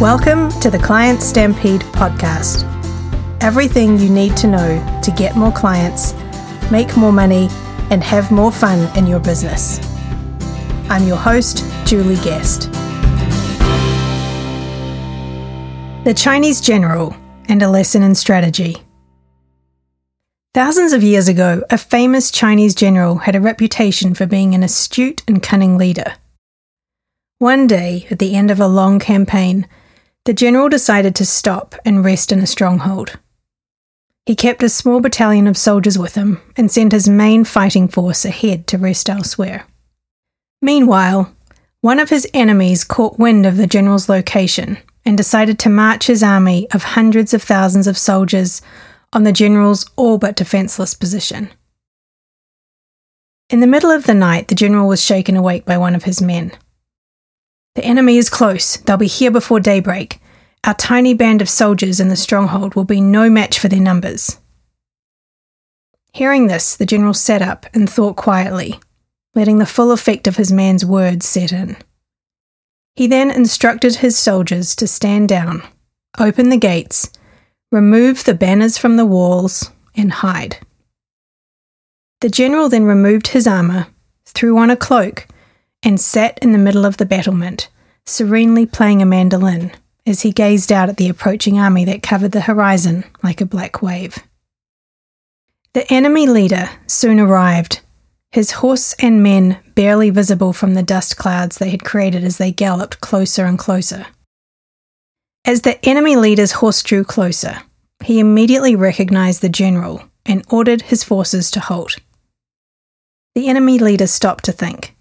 Welcome to the Client Stampede podcast. Everything you need to know to get more clients, make more money, and have more fun in your business. I'm your host, Julie Guest. The Chinese General and a Lesson in Strategy. Thousands of years ago, a famous Chinese general had a reputation for being an astute and cunning leader. One day, at the end of a long campaign, the general decided to stop and rest in a stronghold. He kept a small battalion of soldiers with him and sent his main fighting force ahead to rest elsewhere. Meanwhile, one of his enemies caught wind of the general's location and decided to march his army of hundreds of thousands of soldiers on the general's all but defenseless position. In the middle of the night, the general was shaken awake by one of his men. The enemy is close. They'll be here before daybreak. Our tiny band of soldiers in the stronghold will be no match for their numbers. Hearing this, the general sat up and thought quietly, letting the full effect of his man's words set in. He then instructed his soldiers to stand down, open the gates, remove the banners from the walls, and hide. The general then removed his armour, threw on a cloak, and sat in the middle of the battlement, serenely playing a mandolin as he gazed out at the approaching army that covered the horizon like a black wave. The enemy leader soon arrived, his horse and men barely visible from the dust clouds they had created as they galloped closer and closer. As the enemy leader's horse drew closer, he immediately recognized the general and ordered his forces to halt. The enemy leader stopped to think.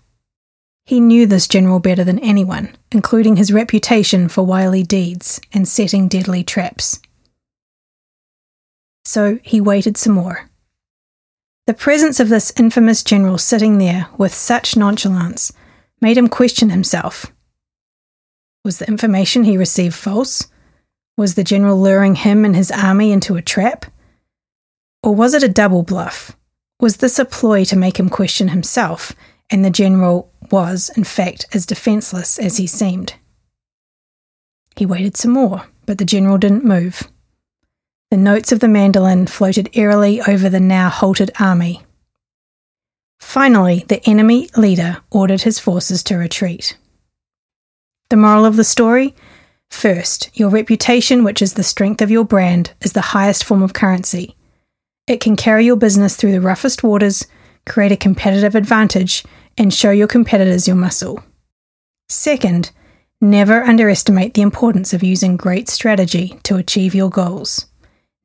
He knew this general better than anyone, including his reputation for wily deeds and setting deadly traps. So he waited some more. The presence of this infamous general sitting there with such nonchalance made him question himself. Was the information he received false? Was the general luring him and his army into a trap? Or was it a double bluff? Was this a ploy to make him question himself and the general was, in fact, as defenceless as he seemed. He waited some more, but the general didn't move. The notes of the mandolin floated eerily over the now halted army. Finally, the enemy leader ordered his forces to retreat. The moral of the story? First, your reputation, which is the strength of your brand, is the highest form of currency. It can carry your business through the roughest waters, create a competitive advantage, and show your competitors your muscle. Second, never underestimate the importance of using great strategy to achieve your goals.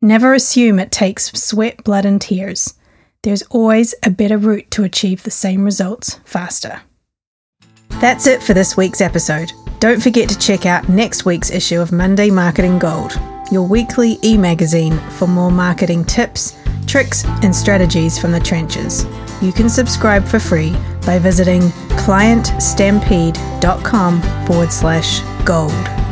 Never assume it takes sweat, blood, and tears. There's always a better route to achieve the same results faster. That's it for this week's episode. Don't forget to check out next week's issue of Monday Marketing Gold, your weekly e magazine for more marketing tips, tricks, and strategies from the trenches you can subscribe for free by visiting clientstampede.com forward slash gold.